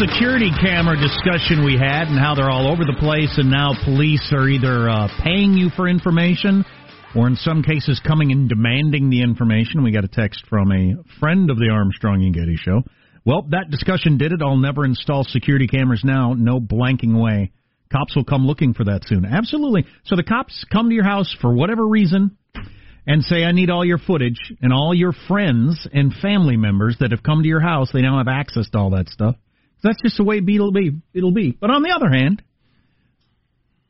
Security camera discussion we had and how they're all over the place, and now police are either uh, paying you for information or in some cases coming and demanding the information. We got a text from a friend of the Armstrong and Getty show. Well, that discussion did it. I'll never install security cameras now. No blanking way. Cops will come looking for that soon. Absolutely. So the cops come to your house for whatever reason and say, I need all your footage and all your friends and family members that have come to your house. They now have access to all that stuff. That's just the way it'll be. It'll be. But on the other hand,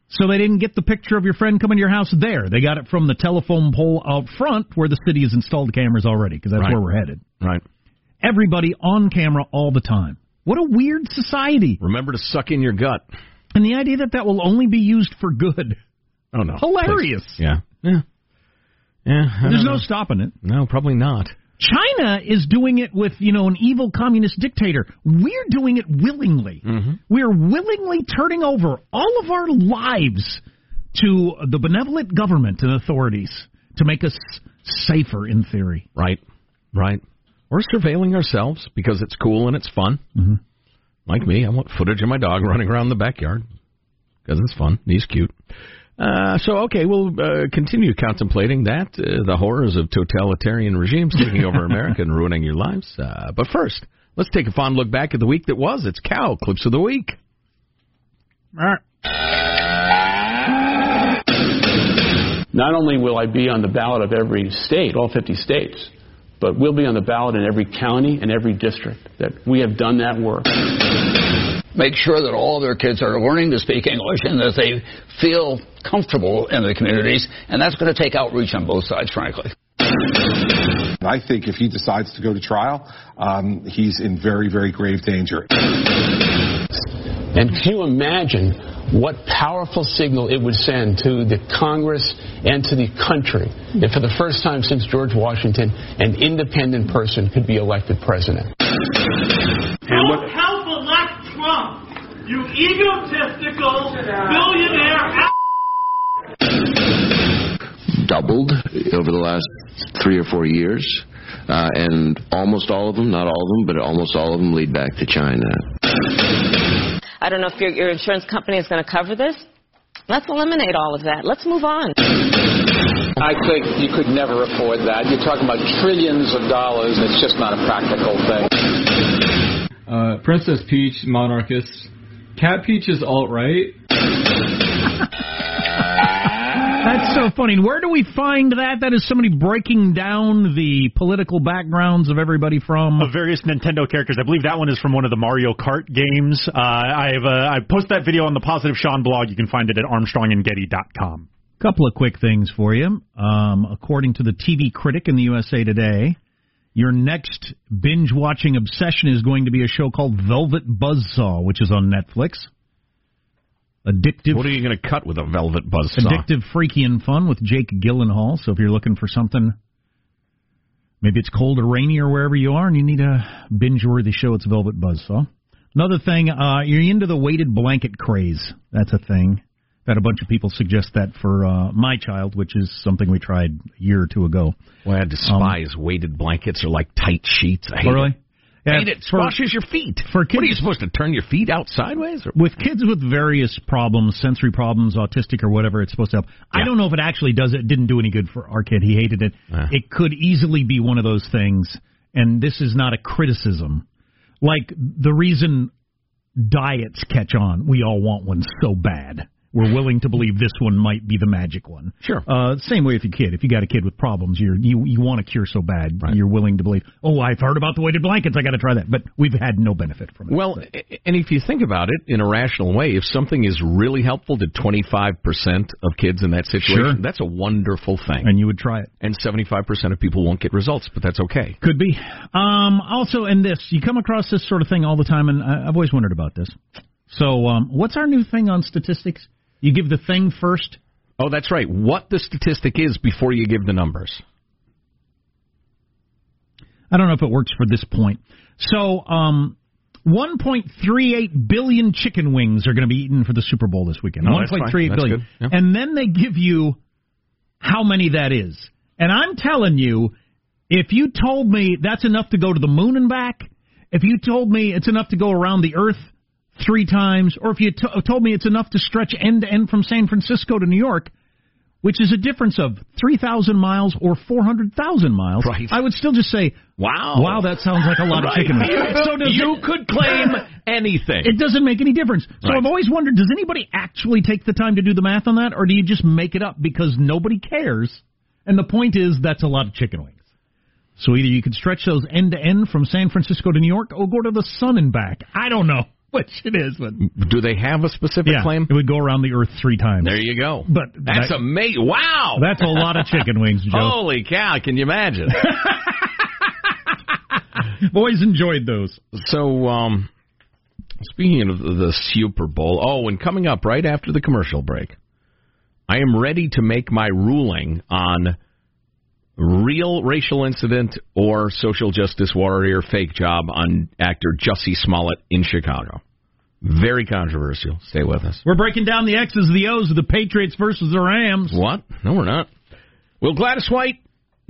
so they didn't get the picture of your friend coming to your house there. They got it from the telephone pole out front where the city has installed cameras already, because that's Right. where we're headed. Right. Everybody on camera all the time. What a weird society. Remember to suck in your gut. And the idea that that will only be used for good. Oh, no. Hilarious. Please. Yeah. Yeah. Yeah. There's don't no know. stopping it. No, probably not. China is doing it with, you know, an evil communist dictator. We're doing it willingly. We're willingly turning over all of our lives to the benevolent government and authorities to make us safer in theory. Right. Right. We're surveilling ourselves because it's cool and it's fun. Mm-hmm. Like me, I want footage of my dog running around the backyard because it's fun. He's cute. Uh, so, okay, we'll uh, continue contemplating that, uh, the horrors of totalitarian regimes taking over America and ruining your lives. Uh, but first, let's take a fond look back at the week that was. It's Cow Clips of the Week. Not only will I be on the ballot of every state, all 50 states, but we'll be on the ballot in every county and every district. That we have done that work. Make sure that all their kids are learning to speak English and that they feel comfortable in the communities. And that's going to take outreach on both sides, frankly. I think if he decides to go to trial, um, he's in very, very grave danger. And can you imagine what powerful signal it would send to the Congress and to the country if, for the first time since George Washington, an independent person could be elected president? And what help elect Trump, you egotistical billionaire. doubled over the last three or four years, uh, and almost all of them, not all of them, but almost all of them lead back to China. I don't know if your, your insurance company is going to cover this. Let's eliminate all of that. Let's move on. I think you could never afford that. You're talking about trillions of dollars. It's just not a practical thing. Uh, Princess Peach, monarchist. Cat Peach is alt right. That's so funny. Where do we find that? That is somebody breaking down the political backgrounds of everybody from of various Nintendo characters. I believe that one is from one of the Mario Kart games. Uh, I've uh, I posted that video on the Positive Sean blog. You can find it at ArmstrongandGetty.com. Couple of quick things for you. Um, according to the TV critic in the USA Today, your next binge watching obsession is going to be a show called Velvet Buzzsaw, which is on Netflix. Addictive. What are you going to cut with a velvet buzzsaw? Addictive, freaky, and fun with Jake Gyllenhaal. So if you're looking for something, maybe it's cold or rainy or wherever you are, and you need a binge-worthy show, it's Velvet Buzzsaw. Another thing, uh, you're into the weighted blanket craze. That's a thing. Had a bunch of people suggest that for uh, my child, which is something we tried a year or two ago. Well, I despise weighted blankets or like tight sheets. I hate Um, really? it. Yeah, hate it. Squashes your feet. For What are you supposed to turn your feet out sideways? Or? with kids with various problems, sensory problems, autistic or whatever, it's supposed to help. I don't know if it actually does. It didn't do any good for our kid. He hated it. It could easily be one of those things, and this is not a criticism. Like the reason diets catch on, we all want one so bad. We're willing to believe this one might be the magic one. Sure. Uh, same way with your kid. If you got a kid with problems, you're you you want to cure so bad, Right. you're willing to believe. Oh, I've heard about the weighted blankets. I got to try that. But we've had no benefit from it. Well, a- and if you think about it in a rational way, if something is really helpful to 25% of kids in that situation, Sure. that's a wonderful thing. and you would try it. And 75% of people won't get results, but that's okay. Could be. Um, also, in this, you come across this sort of thing all the time, and I, I've always wondered about this. So, um, what's our new thing on statistics? You give the thing first. Oh, that's right. What the statistic is before you give the numbers. I don't know if it works for this point. So, um, 1.38 billion chicken wings are going to be eaten for the Super Bowl this weekend. Fine. 1.38 That's billion. Yeah. And then they give you how many that is. And I'm telling you, if you told me that's enough to go to the moon and back, if you told me it's enough to go around the earth three times, or if you t- told me it's enough to stretch end to end from San Francisco to New York, which is a difference of 3,000 miles or 400,000 miles, Right. I would still just say, Wow. wow, that sounds like a lot of chicken wings. So does you it, could claim anything. it doesn't make any difference. So Right. I've always wondered, does anybody actually take the time to do the math on that, or do you just make it up because nobody cares? And the point is, that's a lot of chicken wings. So either you could stretch those end to end from San Francisco to New York, or go to the sun and back. I don't know which it is, but Do they have a specific yeah, claim? it would go around the earth three times. There you go. But that's that- amazing. Wow. That's a lot of chicken wings, Joe. Holy cow, can you imagine? Boys enjoyed those. so, um, speaking of the Super Bowl, oh, and coming up right after the commercial break, I am ready to make my ruling on real racial incident or social justice warrior fake job on actor Jussie Smollett in Chicago. Very controversial. Stay with us. We're breaking down the X's and the O's of the Patriots versus the Rams. What? No, we're not. Will Gladys White,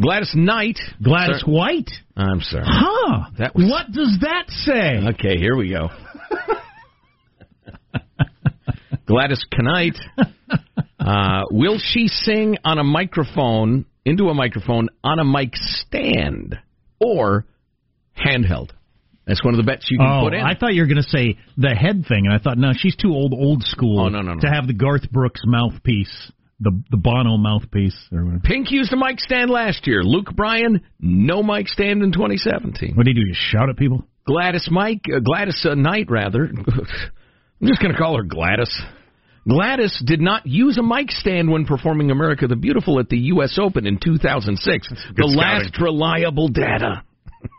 Gladys Knight, Gladys Sir- White? I'm sorry. Huh. That was- What does that say? Okay, here we go. Gladys Knight. Uh, will she sing on a microphone, into a microphone, on a mic stand, or handheld? That's one of the bets you can oh, put in. I thought you were going to say the head thing, and I thought, no, she's too old, old school Oh, no, no, no. to have the Garth Brooks mouthpiece, the the Bono mouthpiece. Or whatever. Pink used a mic stand last year. Luke Bryan, no mic stand in 2017. What do you do? Just shout at people? Gladys Mike, uh, Gladys uh, Knight, rather. I'm just going to call her Gladys. Gladys did not use a mic stand when performing America the Beautiful at the U.S. Open in 2006. The scouting. last reliable data.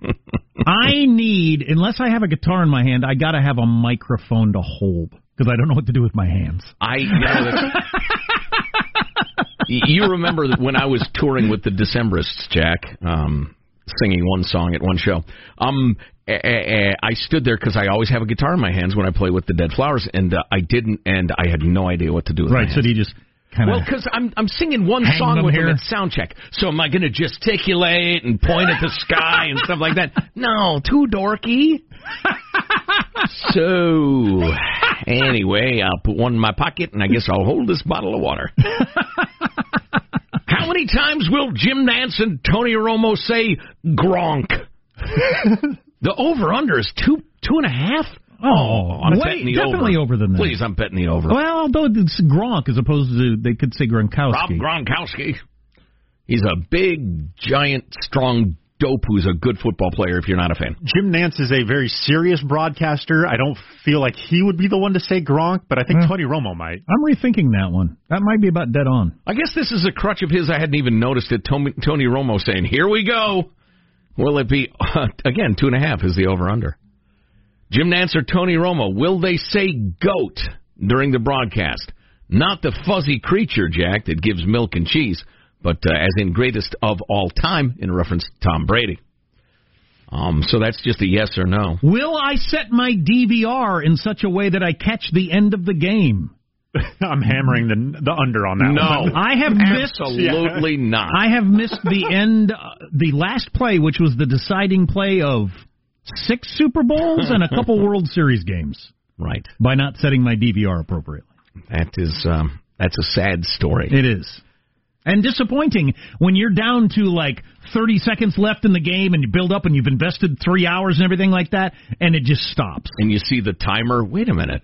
I need, unless I have a guitar in my hand, I got to have a microphone to hold because I don't know what to do with my hands. I know you remember when I was touring with the Decemberists, Jack, um, singing one song at one show. Um, I stood there because I always have a guitar in my hands when I play with the Dead Flowers, and uh, I didn't, and I had no idea what to do with Right, so do you just kind of. Well, because I'm I'm singing one Hang song them with here? them at sound check. So am I going to gesticulate and point at the sky and stuff like that? No, too dorky. so anyway, I'll put one in my pocket and I guess I'll hold this bottle of water. How many times will Jim Nantz and Tony Romo say Gronk? the over under is two two and a half. Oh, I'm way- betting the definitely over than that. Please, I'm betting the over. well, although it's Gronk as opposed to they could say Gronkowski. Rob Gronkowski. He's a big, giant, strong dope who's a good football player if you're not a fan. Jim Nantz is a very serious broadcaster. I don't feel like he would be the one to say Gronk, but I think Well- Tony Romo might. I'm rethinking that one. That might be about dead on. I guess this is a crutch of his. I hadn't even noticed it. Tony, Tony Romo saying, Here we go. Will it be, again, two and a half is the over under. Jim Nantz or Tony Romo, will they say goat during the broadcast? Not the fuzzy creature, Jack, that gives milk and cheese, but uh, as in greatest of all time in reference to Tom Brady. Um, so that's just a yes or no. Will I set my DVR in such a way that I catch the end of the game? I'm hammering the the under on that No. one. I have missed Absolutely not. I have missed the end, uh, the last play, which was the deciding play of six Super Bowls and a couple World Series games Right. by not setting my DVR appropriately. That is um, that's a sad story. It is. And disappointing when you're down to like 30 seconds left in the game and you build up and you've invested three hours and everything like that, and it just stops. and you see the timer. Wait a minute.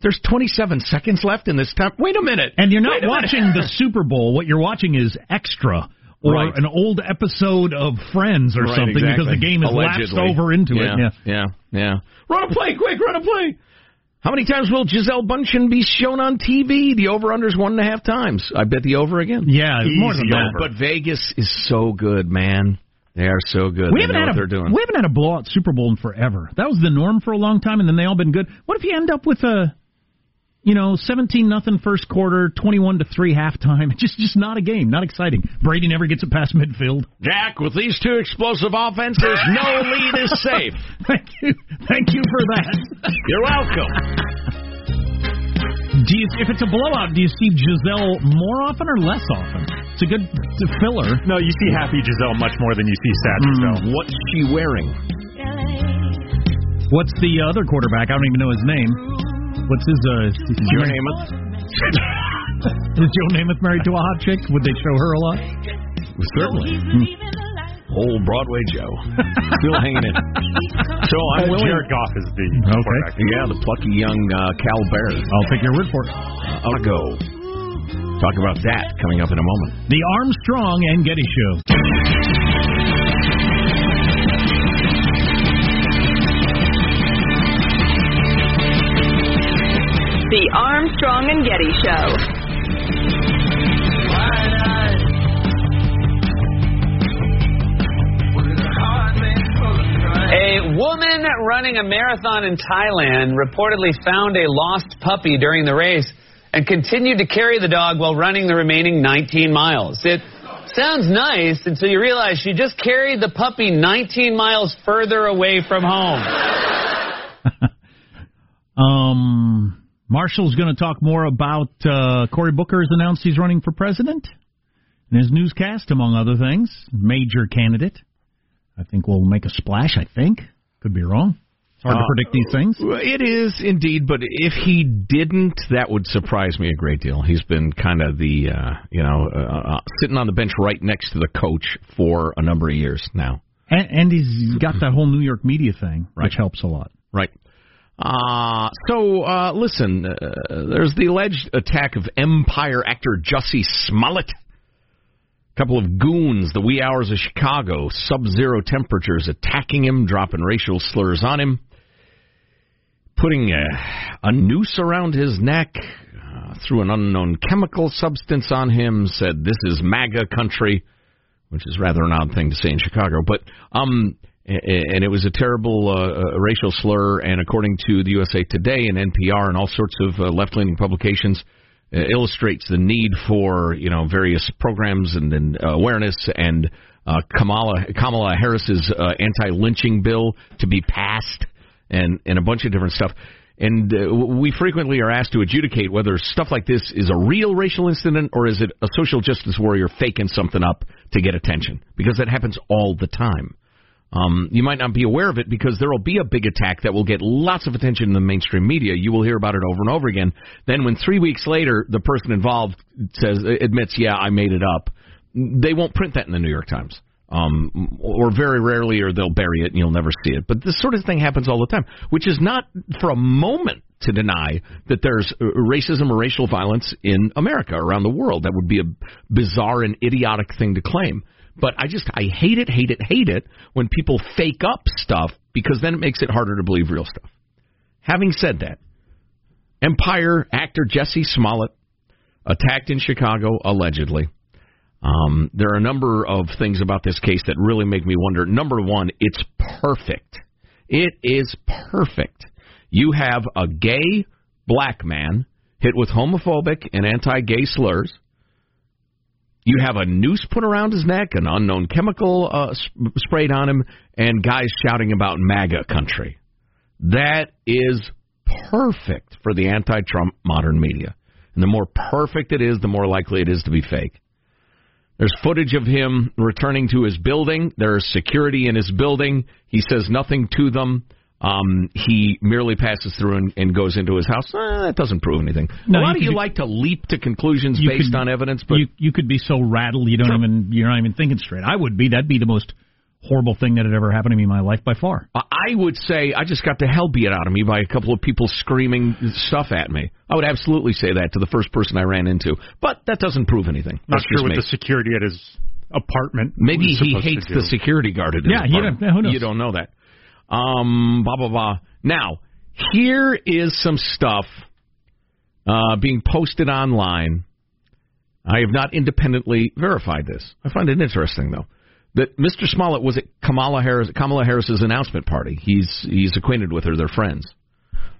There's 27 seconds left in this time. Wait a minute. And you're not a minute. watching the Super Bowl. What you're watching is extra or Right. an old episode of Friends or Right, something because the game has Allegedly. lapsed over into yeah, it. Yeah. yeah, yeah. Run a play, quick, run a play. How many times will Gisele Bündchen be shown on TV? The over/under's one and a half times. I bet the over again. Yeah, more than that. over. But Vegas is so good, man. They are so good. We they haven't had what a they're doing. we haven't had a blowout Super Bowl in forever. That was the norm for a long time, and then they all been good. What if you end up with a, you know, seventeen nothing first quarter, twenty one to three halftime? Just just not a game, not exciting. Brady never gets it past midfield. Jack, with these two explosive offenses, no lead is safe. Thank you, thank you for that. You're welcome. Do you, if it's a blowout, do you see Gisele more often or less often? It's a good filler. No, you see happy Gisele much more than you see sad Mm. Gisele. What's she wearing? What's the other quarterback? I don't even know his name. What's his uh? Joe Namath. Is Joe Namath married to a hot chick? Would they show her a lot? Certainly. Old Broadway Joe. Still hanging in. So I'm Uh, willing. Jared Goff is the Okay. Yeah, the plucky young uh, Cal Bear. I'll take your word for it. Uh, I'll go. Talk about that coming up in a moment. The Armstrong and Getty Show. The Armstrong and Getty Show. A woman running a marathon in Thailand reportedly found a lost puppy during the race and continued to carry the dog while running the remaining 19 miles. It sounds nice until you realize she just carried the puppy 19 miles further away from home. Um, Marshall's going to talk more about uh, Cory Booker has announced he's running for president in his newscast, among other things. Major candidate. I think will make a splash. I think could be wrong. It's hard to Uh, predict these things. It is indeed, but if he didn't, that would surprise me a great deal. He's been kind of the, uh, you know, uh, uh, sitting on the bench right next to the coach for a number of years now. And, and he's got that whole New York media thing, which helps a lot. Right. Uh, so, uh, listen, uh, there's the alleged attack of Empire actor Jussie Smollett. A couple of goons, the wee hours of Chicago, sub zero temperatures attacking him, dropping racial slurs on him, putting a, a noose around his neck, uh, threw an unknown chemical substance on him, said, This is MAGA country, which is rather an odd thing to say in Chicago. But, um, and it was a terrible uh, uh, racial slur, and according to the USA Today and NPR and all sorts of uh, left-leaning publications, uh, illustrates the need for you know various programs and, and awareness and uh, Kamala Kamala Harris's uh, anti-lynching bill to be passed and and a bunch of different stuff. And we frequently are asked to adjudicate whether stuff like this is a real racial incident or is it a social justice warrior faking something up to get attention because that happens all the time. Um, you might not be aware of it because there will be a big attack that will get lots of attention in the mainstream media. You will hear about it over and over again. Then, when three weeks later the person involved says admits, "Yeah, I made it up," they won't print that in the New York Times. Um, or very rarely, or they'll bury it and you'll never see it. But this sort of thing happens all the time, which is not for a moment to deny that there's uh, racism or racial violence in America, around the world. That would be a bizarre and idiotic thing to claim. But I just I hate it, hate it, hate it when people fake up stuff because then it makes it harder to believe real stuff. Having said that, Empire actor Jussie Smollett attacked in Chicago allegedly. Um, there are a number of things about this case that really make me wonder. Number one, it's perfect. It is perfect. You have a gay black man hit with homophobic and anti-gay slurs. You have a noose put around his neck, an unknown chemical uh, sp- sprayed on him, and guys shouting about MAGA country. That is perfect for the anti Trump modern media. And the more perfect it is, the more likely it is to be fake. There's footage of him returning to his building. There's security in his building. He says nothing to them. Um, he merely passes through and, and goes into his house. Eh, that doesn't prove anything. No, a lot you of you be- like to leap to conclusions based could- on evidence, but you you could be so rattled you don't even you're not even thinking straight. I would be. That'd be the most horrible thing that had ever happened to me in my life by far. I would say I just got the hell beat out of me by a couple of people screaming stuff at me. I would absolutely say that to the first person I ran into, but that doesn't prove anything. Not That's sure just with me. the security at his apartment. Maybe he hates the security guard at his Yeah, you apartment. don't- who knows? You don't know that. Um, blah blah blah. Now, here is some stuff uh, being posted online. I have not independently verified this. I find it interesting though that Mr. Smollett was at Kamala Harris Kamala Harris's announcement party. He's he's acquainted with her. They're friends.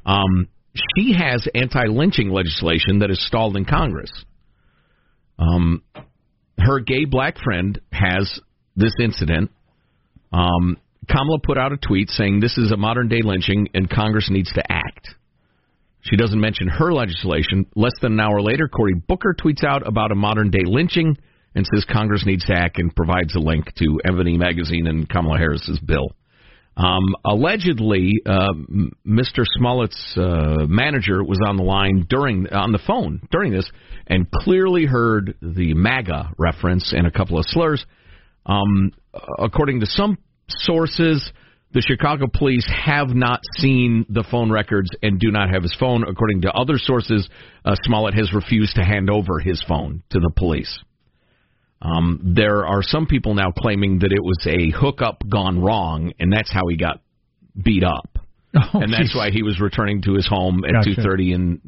Um, she has anti-lynching legislation that is stalled in Congress. Um, her gay black friend has this incident. Um, Kamala put out a tweet saying this is a modern day lynching and Congress needs to act. She doesn't mention her legislation. Less than an hour later, Cory Booker tweets out about a modern day lynching and says Congress needs to act and provides a link to Ebony Magazine and Kamala Harris's bill. Um, allegedly, uh, Mr. Smollett's uh, manager was on the line during on the phone during this and clearly heard the MAGA reference and a couple of slurs. Um, according to some sources, the Chicago police have not seen the phone records and do not have his phone. According to other sources, uh, Smollett has refused to hand over his phone to the police. Um, there are some people now claiming that it was a hookup gone wrong, and that's how he got beat up, Oh, and that's why he was returning to his home at Gotcha. two thirty in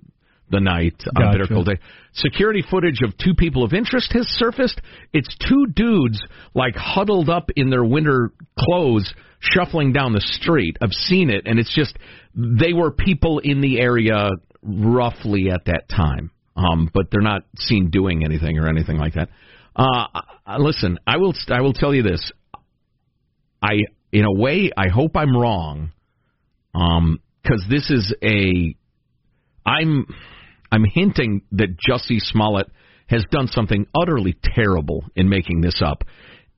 the night on a Gotcha. bitter cold day. Security footage of two people of interest has surfaced. It's two dudes like huddled up in their winter clothes, shuffling down the street. I've seen it, and it's just they were people in the area roughly at that time, um, but they're not seen doing anything or anything like that. Uh, uh, listen, I will I will tell you this. I in a way I hope I'm wrong, um, because this is a I'm I'm hinting that Jussie Smollett has done something utterly terrible in making this up.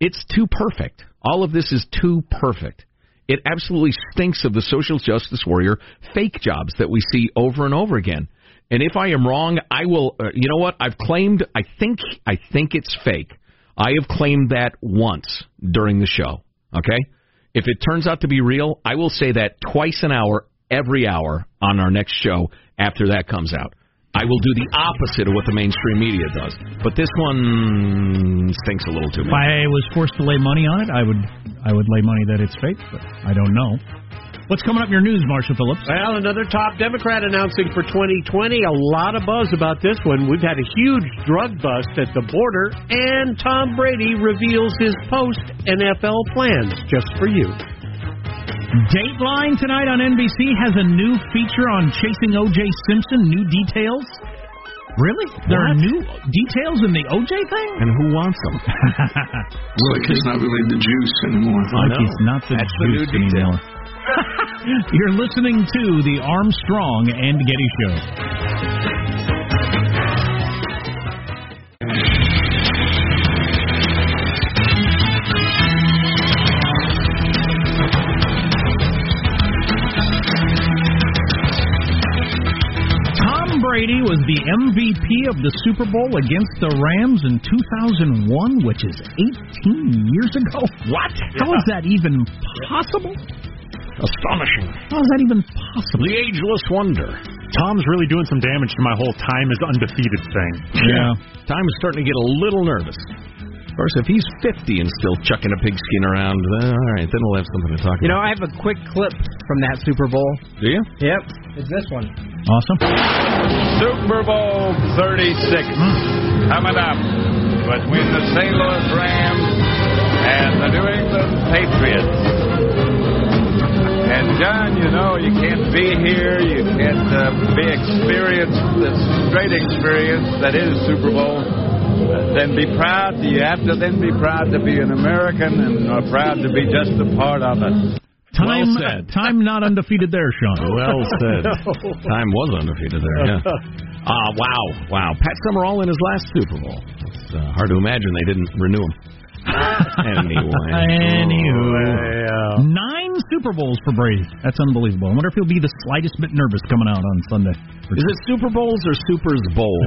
It's too perfect. All of this is too perfect. It absolutely stinks of the social justice warrior fake jobs that we see over and over again. And if I am wrong, I will. Uh, you know what? I've claimed. I think. I think it's fake. I have claimed that once during the show. Okay. If it turns out to be real, I will say that twice an hour, every hour on our next show after that comes out. I will do the opposite of what the mainstream media does. But this one stinks a little too much. If. I was forced to lay money on it, I would I would lay money that it's fake, but I don't know. What's coming up in your news, Marshall Phillips? Well, another top Democrat announcing for 2020. A lot of buzz about this one. We've had a huge drug bust at the border, and Tom Brady reveals his post NFL plans just for you. Dateline tonight on NBC has a new feature on chasing O.J. Simpson. New details. Really? There are new details in the O.J. thing? And who wants them? like it's not really the juice anymore. Like it's not the That's the new juice anymore. You're listening to the Armstrong and Getty Show. Brady was the MVP of the Super Bowl against the Rams in 2001, which is 18 years ago. What? How is that even possible? Astonishing. How is that even possible? The ageless wonder. Tom's really doing some damage to my whole time is undefeated thing. Yeah. Time is starting to get a little nervous. Of course, if he's 50 and still chucking a pigskin around, uh, all right, then we'll have something to talk You know. I have a quick clip from that Super Bowl. Do you? Yep, it's this one. Awesome. Super Bowl 36 coming up between the St. Louis Rams and the New England Patriots. And John, you know, you can't be here, you can't uh, be experienced this great experience that is Super Bowl. Uh, then be proud. You have to then be proud to be an American and are proud to be just a part of it. Time, Well said. time not undefeated there, Sean. Well said. Time was undefeated there. Yeah. Uh, wow, wow. Pat Summerall in his last Super Bowl. It's uh, hard to imagine they didn't renew him. anyway. Anywho, nine Super Bowls for Brady. That's unbelievable. I wonder if he'll be the slightest bit nervous coming out on Sunday. Is it Super Bowls or Super's Bowl?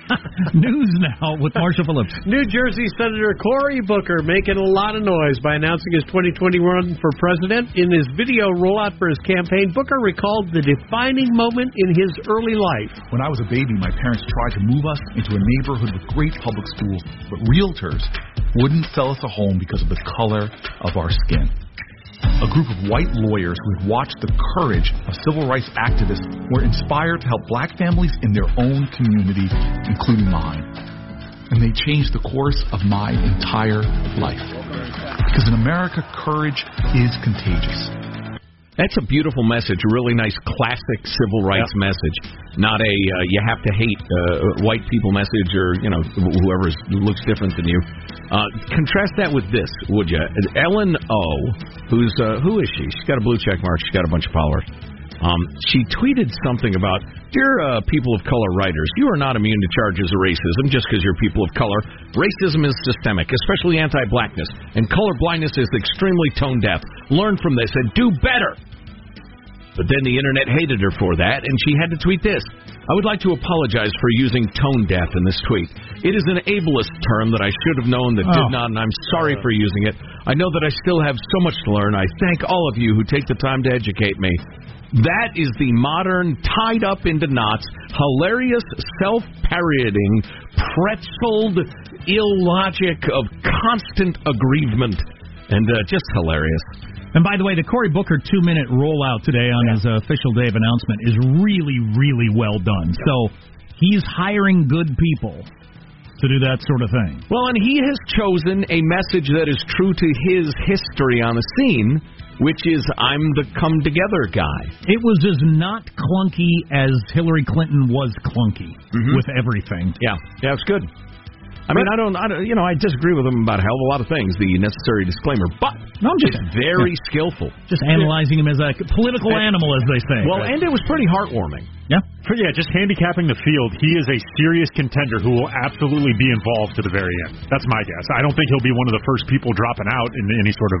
News now with Marshall Phillips. New Jersey Senator Cory Booker making a lot of noise by announcing his 2020 run for president. In his video rollout for his campaign, Booker recalled the defining moment in his early life. When I was a baby, my parents tried to move us into a neighborhood with great public schools, but realtors wouldn't sell us a home because of the color of our skin. A group of white lawyers who had watched the courage of civil rights activists were inspired to help black families in their own community, including mine. And they changed the course of my entire life. Because in America, courage is contagious. That's a beautiful message, a really nice classic civil rights message. Not a uh, you have to hate uh, white people message or you know whoever looks different than you. Uh, contrast that with this, would you? Ellen O, who's uh, who is she? She's got a blue check mark. She's got a bunch of followers. Um, she tweeted something about, Dear uh, people of color writers, you are not immune to charges of racism just because you're people of color. Racism is systemic, especially anti blackness, and color blindness is extremely tone deaf. Learn from this and do better. But then the internet hated her for that, and she had to tweet this. I would like to apologize for using tone deaf in this tweet. It is an ableist term that I should have known that Oh. did not, and I'm sorry for using it. I know that I still have so much to learn. I thank all of you who take the time to educate me. That is the modern, tied up into knots, hilarious, self parodying, pretzeled illogic of constant aggrievement, and uh, just hilarious. And by the way, the Cory Booker two minute rollout today on his uh, official day of announcement is really, really well done. So he's hiring good people to do that sort of thing. Well, and he has chosen a message that is true to his history on the scene, which is I'm the come together guy. It was as not clunky as Hillary Clinton was clunky Mm-hmm. with everything. Yeah, yeah, it's good. I mean, I don't, I don't, you know, I disagree with him about a hell of a lot of things, the necessary disclaimer, but No, I'm just it's very skillful. Just analyzing him as a political And- animal, as they say. Well, and it was pretty heartwarming. Yeah. For, yeah, just handicapping the field, he is a serious contender who will absolutely be involved to the very end. That's my guess. I don't think he'll be one of the first people dropping out in any sort of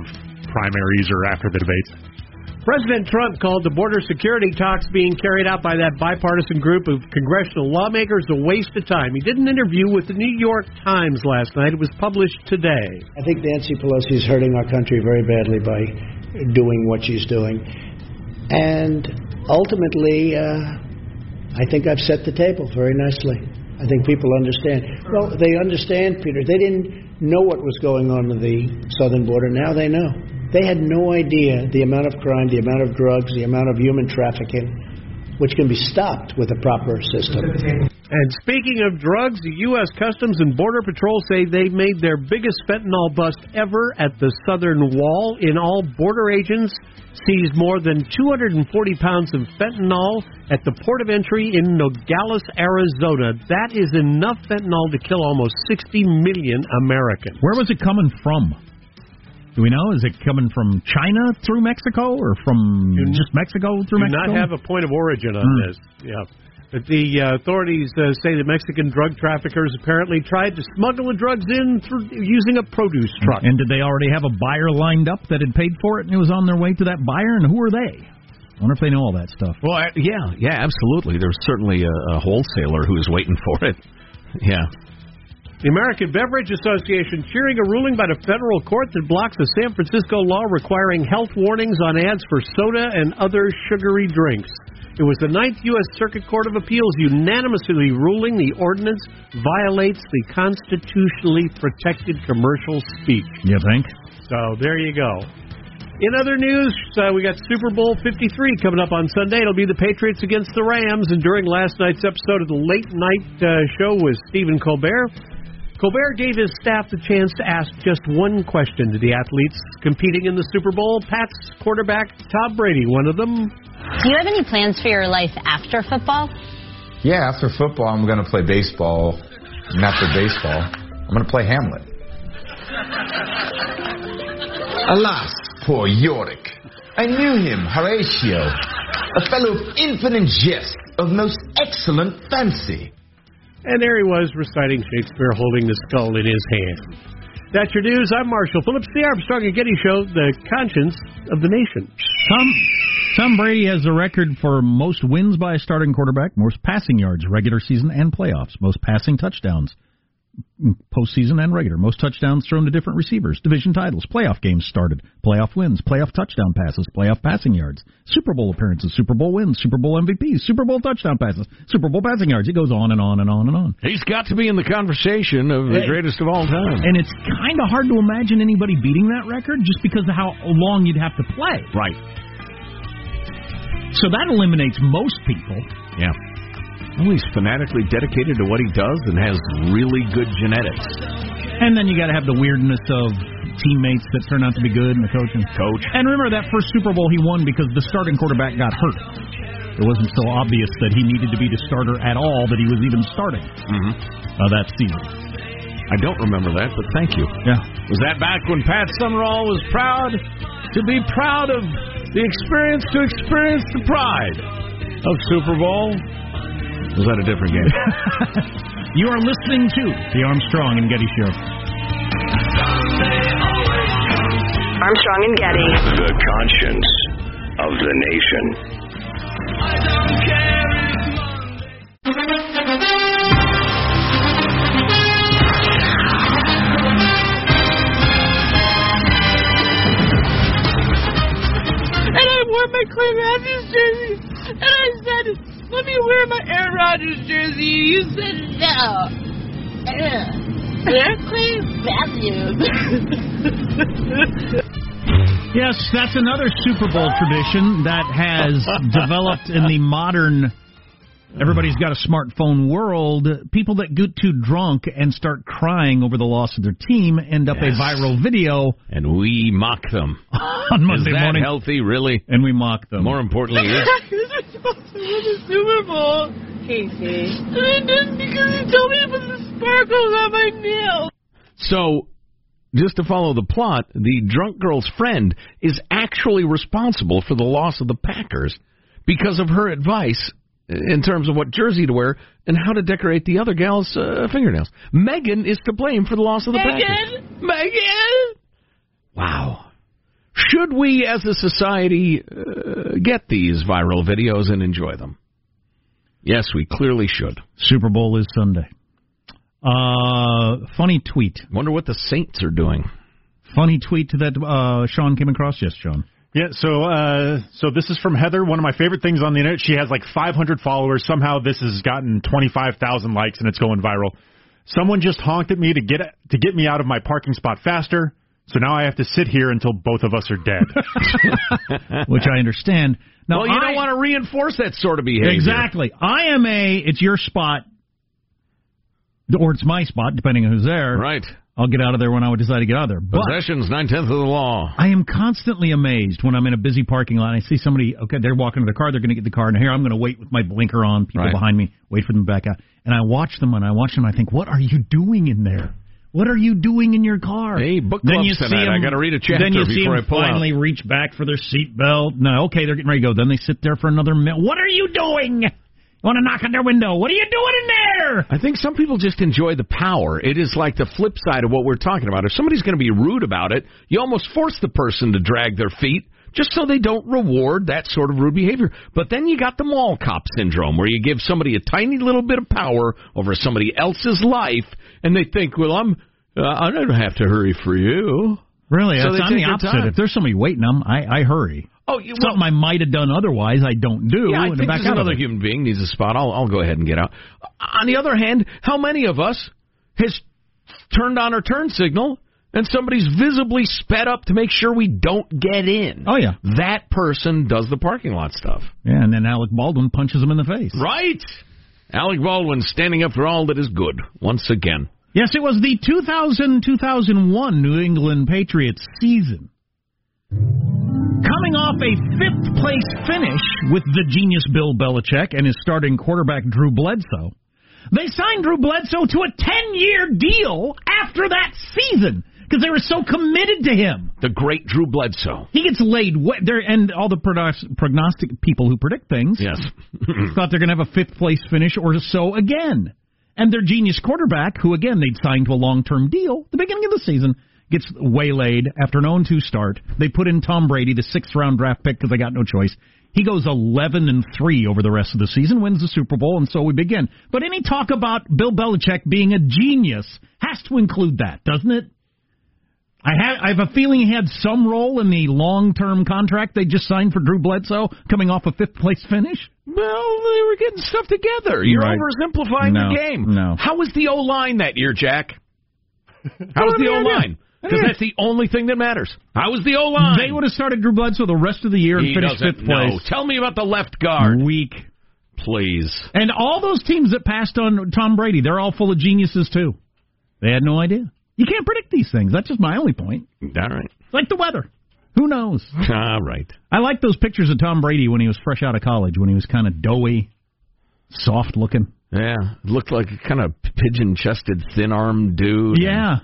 primaries or after the debates. President Trump called the border security talks being carried out by that bipartisan group of congressional lawmakers a waste of time. He did an interview with the New York Times last night. It was published today. I think Nancy Pelosi is hurting our country very badly by doing what she's doing. And ultimately, uh, I think I've set the table very nicely. I think people understand. Well, they understand, Peter. They didn't know what was going on in the southern border. Now they know. They had no idea the amount of crime, the amount of drugs, the amount of human trafficking, which can be stopped with a proper system. And speaking of drugs, the U.S. Customs and Border Patrol say they made their biggest fentanyl bust ever at the southern wall. In all, border agents seized more than 240 pounds of fentanyl at the port of entry in Nogales, Arizona. That is enough fentanyl to kill almost 60 million Americans. Where was it coming from? Do we know? Is it coming from China through Mexico or from just Mexico through Mexico? do Mexico? not have a point of origin on Hmm. this. Yeah. But the uh, authorities uh, say the Mexican drug traffickers apparently tried to smuggle the drugs in through using a produce truck. And did they already have a buyer lined up that had paid for it and it was on their way to that buyer? And who are they? I wonder if they know all that stuff. Well, I- yeah, yeah, absolutely. There's certainly a, a wholesaler who is waiting for it. Yeah. The American Beverage Association cheering a ruling by the federal court that blocks a San Francisco law requiring health warnings on ads for soda and other sugary drinks. It was the Ninth U.S. Circuit Court of Appeals unanimously ruling the ordinance violates the constitutionally protected commercial speech. You think? So there you go. In other news, uh, we got Super Bowl 53 coming up on Sunday. It'll be the Patriots against the Rams. And during last night's episode of the late night uh, show with Stephen Colbert, Colbert gave his staff the chance to ask just one question to the athletes competing in the Super Bowl. Pats quarterback Tom Brady, one of them. Do you have any plans for your life after football? Yeah, after football, I'm going to play baseball. And after baseball, I'm going to play Hamlet. Alas, poor Yorick. I knew him, Horatio, a fellow of infinite jest, of most excellent fancy. And there he was reciting Shakespeare holding the skull in his hand. That's your news. I'm Marshall Phillips, the Armstrong and Getty Show, the conscience of the nation. Tom Tom Brady has the record for most wins by a starting quarterback, most passing yards, regular season and playoffs, most passing touchdowns, postseason and regular, most touchdowns thrown to different receivers, division titles, playoff games started, playoff wins, playoff touchdown passes, playoff passing yards, Super Bowl appearances, Super Bowl wins, Super Bowl MVPs, Super Bowl touchdown passes, Super Bowl passing yards. It goes on and on and on and on. He's got to be in the conversation of the greatest of all time. And it's kind of hard to imagine anybody beating that record just because of how long you'd have to play. Right. So that eliminates most people. Yeah. Well, he's fanatically dedicated to what he does and has really good genetics. And then you got to have the weirdness of teammates that turn out to be good and the coach and coach. And remember that first Super Bowl he won because the starting quarterback got hurt. It wasn't so obvious that he needed to be the starter at all that he was even starting Mm-hmm. uh, that season. I don't remember that, but thank you. Yeah. Was that back when Pat Summerall was proud to be proud of the experience to experience the pride of Super Bowl? Was that a different game? You are listening to the Armstrong and Getty Show. Armstrong and Getty. The conscience of the nation. And I wore my Clay Matthews jersey. And I said, let me wear my Aaron Rodgers jersey. You said no. They're Clay Yes, that's another Super Bowl tradition that has developed in the modern Mm-hmm. everybody's got a smartphone world. People that get too drunk and start crying over the loss of their team end up Yes. a viral video and we mock them. on Monday Is that morning. healthy, really? And we mock them. More importantly, is Because we're supposed to win the Super Bowl. Casey. And I because you told me to put the sparkles on my nails. So, just to follow the plot, the drunk girl's friend is actually responsible for the loss of the Packers because of her advice in terms of what jersey to wear and how to decorate the other gal's uh, fingernails. Megan is to blame for the loss of the Packers. Megan! Megan! Wow. Should we as a society uh, get these viral videos and enjoy them? Yes, we clearly should. Super Bowl is Sunday. Uh, funny tweet. Wonder what the Saints are doing. Funny tweet that uh, Sean came across. Yes, Sean. Yeah, so uh, so this is from Heather, one of my favorite things on the internet. She has like 500 followers. Somehow this has gotten 25,000 likes and it's going viral. Someone just honked at me to get to get me out of my parking spot faster. So now I have to sit here until both of us are dead. Which I understand. Now, well, you I- don't want to reinforce that sort of behavior. Exactly. I am a. It's your spot, or it's my spot, depending on who's there. Right. I'll get out of there when I would decide to get out of there. But Possession's nine tenths of the law. I am constantly amazed when I'm in a busy parking lot. and I see somebody. Okay, they're walking to their car. They're going to get the car, and here I'm going to wait with my blinker on. People Right. behind me, wait for them to back out. And I watch them, and I watch them. And I think, what are you doing in there? What are you doing in your car? Hey, book then clubs you see tonight. I 'em- gotta read a chapter Then you see them I pull out. finally reach back for their seatbelt. No, okay, they're getting ready to go. Then they sit there for another minute. What are you doing? You want to knock on their window? What are you doing in there? I think some people just enjoy the power. It is like the flip side of what we're talking about. If somebody's going to be rude about it, you almost force the person to drag their feet just so they don't reward that sort of rude behavior. But then you got the mall cop syndrome where you give somebody a tiny little bit of power over somebody else's life and they think, well, I'm, uh, I don't have to hurry for you. Really, So that's, they I'm the opposite. time. If there's somebody waiting, I'm, I I hurry. Oh, you, Something I might have done otherwise, I don't do. Yeah, I and think back out another human being needs a spot. I'll, I'll go ahead and get out. On the other hand, how many of us has turned on our turn signal and somebody's visibly sped up to make sure we don't get in? Oh yeah, that person does the parking lot stuff. Yeah, and then Alec Baldwin punches him in the face. Right. Alec Baldwin standing up for all that is good once again. Yes, it was the 2000-2001 New England Patriots season. Coming off a fifth place finish with the genius Bill Belichick and his starting quarterback Drew Bledsoe, they signed Drew Bledsoe to a 10-year deal after that season because they were so committed to him. The great Drew Bledsoe. He gets laid wa- there, and all the prognostic people who predict things yes. thought they're going to have a fifth place finish or so again. And their genius quarterback, who again they'd signed to a long term deal at the beginning of the season, gets waylaid after an 0 2 start. They put in Tom Brady, the sixth round draft pick, because they got no choice. He goes 11 and 3 over the rest of the season, wins the Super Bowl, and so we begin. But any talk about Bill Belichick being a genius has to include that, doesn't it? I have, I have a feeling he had some role in the long term contract they just signed for Drew Bledsoe coming off a fifth place finish. Well, they were getting stuff together. You're Right. oversimplifying No, the game. no. How was the O line that year, Jack? How was the O line? Because that's the only thing that matters. How was the O line? They would have started Drew Bledsoe the rest of the year and He finished fifth place. Tell me about the left guard. Weak. Please. And all those teams that passed on Tom Brady, they're all full of geniuses too. They had no idea. You can't predict these things. That's just my only point. All right. It's like the weather. Who knows? All right. I like those pictures of Tom Brady when he was fresh out of college, when he was kind of doughy, soft looking. Yeah, looked like a kind of pigeon-chested, thin-armed dude. Yeah. and,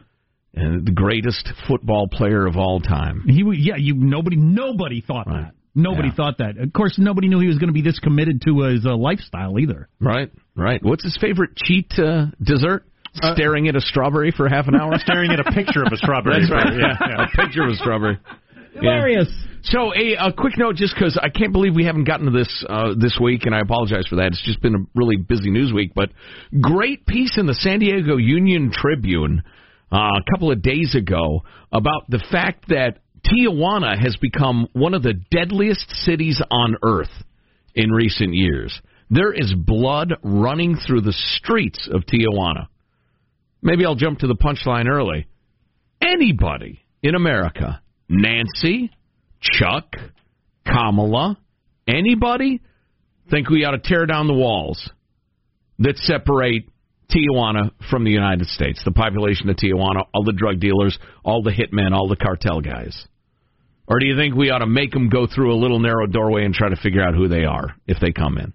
and the greatest football player of all time. He, wa- yeah, you nobody, nobody thought that. Nobody Yeah. thought that. Of course, nobody knew he was going to be this committed to his uh, lifestyle either. Right, right. What's his favorite cheat uh, dessert? Staring at a strawberry for half an hour. Staring at a picture of a strawberry. That's right. Yeah, yeah. a picture of a strawberry. Hilarious. So a, a quick note, just because I can't believe we haven't gotten to this uh, this week, and I apologize for that. It's just been a really busy news week. But great piece in the San Diego Union Tribune uh, a couple of days ago about the fact that Tijuana has become one of the deadliest cities on earth in recent years. There is blood running through the streets of Tijuana. Maybe I'll jump to the punchline early. Anybody in America, Nancy, Chuck, Kamala, anybody, think we ought to tear down the walls that separate Tijuana from the United States, the population of Tijuana, all the drug dealers, all the hitmen, all the cartel guys? Or do you think we ought to make them go through a little narrow doorway and try to figure out who they are if they come in?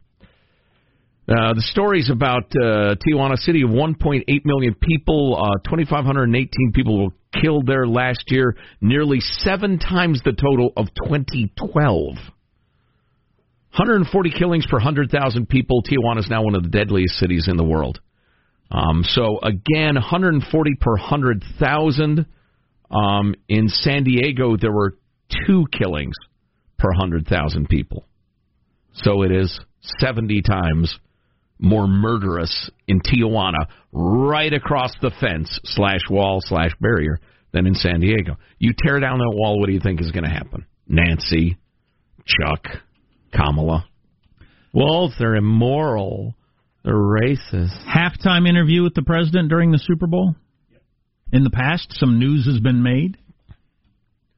Uh, the stories about uh, Tijuana City of 1.8 million people, uh, 2,518 people were killed there last year, nearly seven times the total of 2012. 140 killings per 100,000 people. Tijuana is now one of the deadliest cities in the world. Um, so again, 140 per 100,000. Um, in San Diego, there were two killings per 100,000 people. So it is 70 times more murderous in Tijuana, right across the fence slash wall slash barrier, than in San Diego. You tear down that wall, what do you think is going to happen? Nancy, Chuck, Kamala. Well, if they're immoral. They're racist. Halftime interview with the president during the Super Bowl. In the past, some news has been made.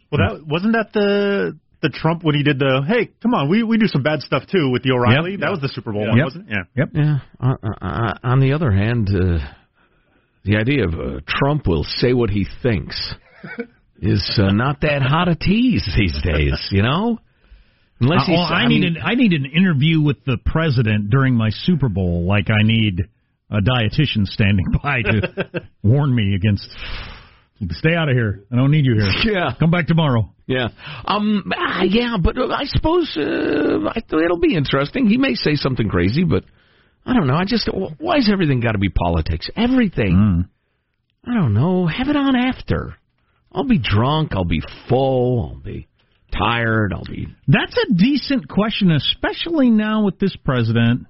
Well, that wasn't that the the Trump when he did the hey, come on, we we do some bad stuff too with the O'Reilly. Yep. That was the Super Bowl Yep. one, wasn't it? Yeah. Yep. Yeah. Uh, uh, uh, on the other hand, uh, the idea of uh, Trump will say what he thinks is uh, not that hot a tease these days, you know. Unless Uh, well, I, I need mean- an I need an interview with the president during my Super Bowl, like I need a dietitian standing by to warn me against. Stay out of here. I don't need you here. Yeah. Come back tomorrow. Yeah. Um. ah, yeah, but uh, I suppose uh, I, it'll be interesting. He may say something crazy, but I don't know. I just why has everything got to be politics? Everything. I don't know. Have it on after. I'll be drunk. I'll be full. I'll be tired. I'll be. That's a decent question, especially now with this president.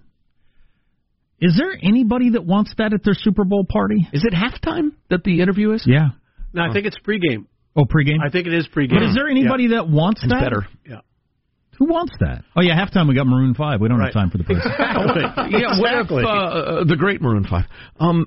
Is there anybody that wants that at their Super Bowl party? Is it halftime that the interview is? Yeah. No, I think it's pregame. Oh, pregame. I think it is pregame. But is there anybody that wants It's that? better. Yeah. Who wants that? Oh yeah, halftime we got Maroon Five. We don't have time for the president. yeah, what if uh, the great Maroon Five? Um,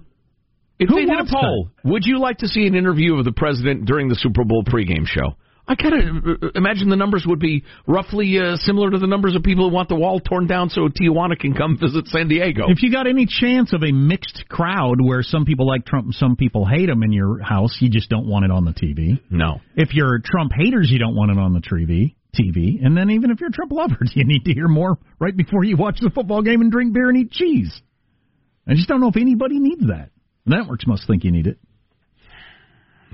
if Who they did a wants poll, would you like to see an interview of the president during the Super Bowl pregame show? I kind of imagine the numbers would be roughly uh, similar to the numbers of people who want the wall torn down so Tijuana can come visit San Diego. If you got any chance of a mixed crowd where some people like Trump and some people hate him in your house, you just don't want it on the TV. No. If you're Trump haters, you don't want it on the TV. TV, and then even if you're Trump lovers, you need to hear more right before you watch the football game and drink beer and eat cheese. I just don't know if anybody needs that. The networks must think you need it.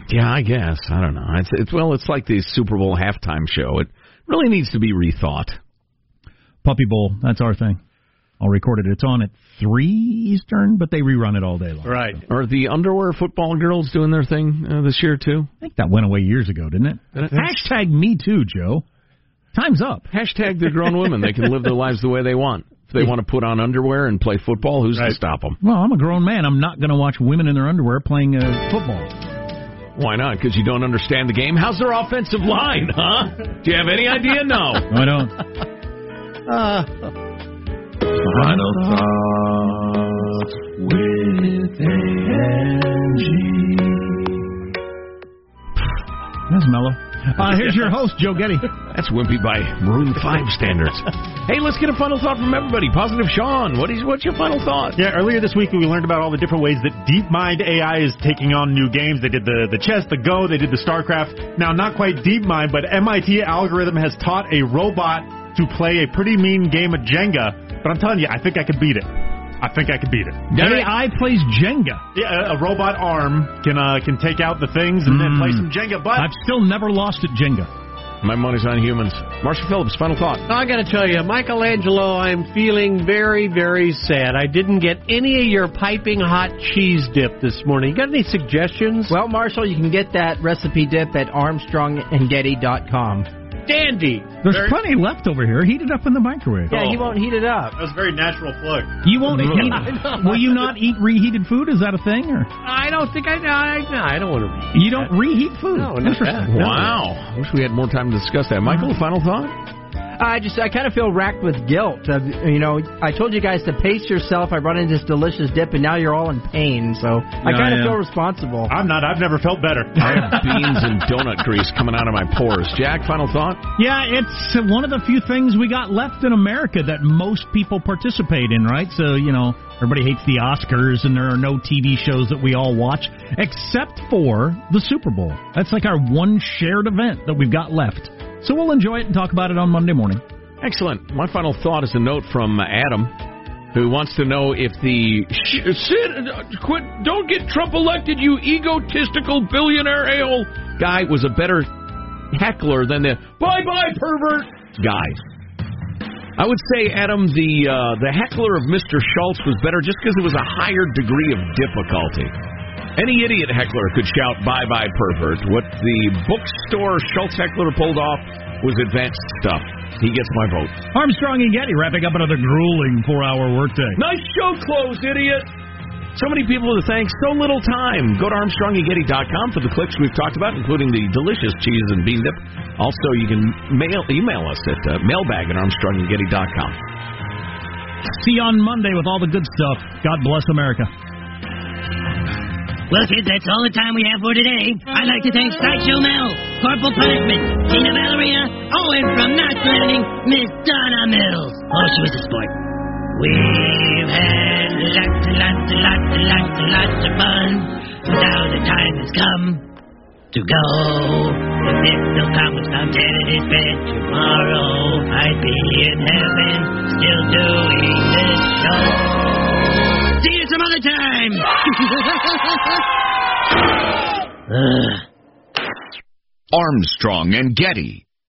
Yeah, I guess. I don't know. It's, it's well, it's like the Super Bowl halftime show. It really needs to be rethought. Puppy Bowl, that's our thing. All recorded. It's on at three Eastern, but they rerun it all day long. Right. Are the underwear football girls doing their thing uh, this year too? I think that went away years ago, didn't it? Did it? Hashtag me too, Joe. Time's up. Hashtag they're grown women. They can live their lives the way they want. If they want to put on underwear and play football, who's to stop them? Well, I'm a grown man. I'm not going to watch women in their underwear playing uh, football. Why not? Because you don't understand the game. How's their offensive line, huh? Do you have any idea? No. No, I don't. Final thoughts with Angie. That's mellow. Uh, here's your host, Joe Getty. That's wimpy by Maroon 5 standards. hey, let's get a final thought from everybody. Positive Sean, what is, what's your final thought? Yeah, earlier this week we learned about all the different ways that DeepMind AI is taking on new games. They did the, the chess, the Go, they did the StarCraft. Now, not quite DeepMind, but MIT algorithm has taught a robot to play a pretty mean game of Jenga. But I'm telling you, I think I could beat it. I think I could beat it. AI plays Jenga. Yeah, a, a robot arm can uh, can take out the things and then play some Jenga. But I've still never lost at Jenga. My money's on humans. Marshall Phillips, final thought. I got to tell you, Michael Angelo, I'm feeling very, very sad. I didn't get any of your piping hot cheese dip this morning. You Got any suggestions? Well, Marshall, you can get that recipe dip at ArmstrongandGetty.com. Dandy. There's Very- plenty left over here. Heat it up in the microwave. Yeah, he won't heat it up. that was a very natural plug. You won't eat. I know. Will you not eat reheated food? Is that a thing, or I don't think I. I, no, I don't want to. you don't reheat food? No, not Interesting. that. Wow. I wish we had more time to discuss that. Michael, final thought? I just I kind of feel racked with guilt. Uh, you know, I told you guys to pace yourself. I brought in this delicious dip, and now you're all in pain. So I Yeah, kind of yeah. feel responsible. I'm not. I've never felt better. I have beans and donut grease coming out of my pores. Jack, final thought? Yeah, it's one of the few things we got left in America that most people participate in, right? So, you know, everybody hates the Oscars and there are no TV shows that we all watch except for the Super Bowl. That's like our one shared event that we've got left. So we'll enjoy it and talk about it on Monday morning. Excellent. My final thought is a note from Adam, who wants to know if the sh- Sid, uh, quit, don't get Trump elected, you egotistical billionaire a-hole guy was a better heckler than the bye bye pervert guy. I would say, Adam, the uh, the heckler of Mr. Schultz was better just because it was a higher degree of difficulty. Any idiot heckler could shout "bye bye pervert." What the bookstore Schultz heckler pulled off was advanced stuff. He gets my vote. Armstrong and Getty wrapping up another grueling four-hour workday. Nice show close, idiot. So many people to thank, so little time. Go to ArmstrongandGetty.com for the clicks we've talked about, including the delicious cheese and bean dip. Also, you can mail email us at uh, mailbag at ArmstrongandGetty.com. See you on Monday with all the good stuff. God bless America. Well, kids, that's all the time we have for today. I'd like to thank Sideshow Mel, Corporal Punishment, Tina Ballerina, oh, and from Knots Landing, Miss Donna Mills. Oh, she was a sport. We've had lots and lots and lots and lots and lots of fun. Now the time has come to go. If it still comes from Tennis bed tomorrow, I'd be in heaven still doing this show. See you some other time. Armstrong and Getty.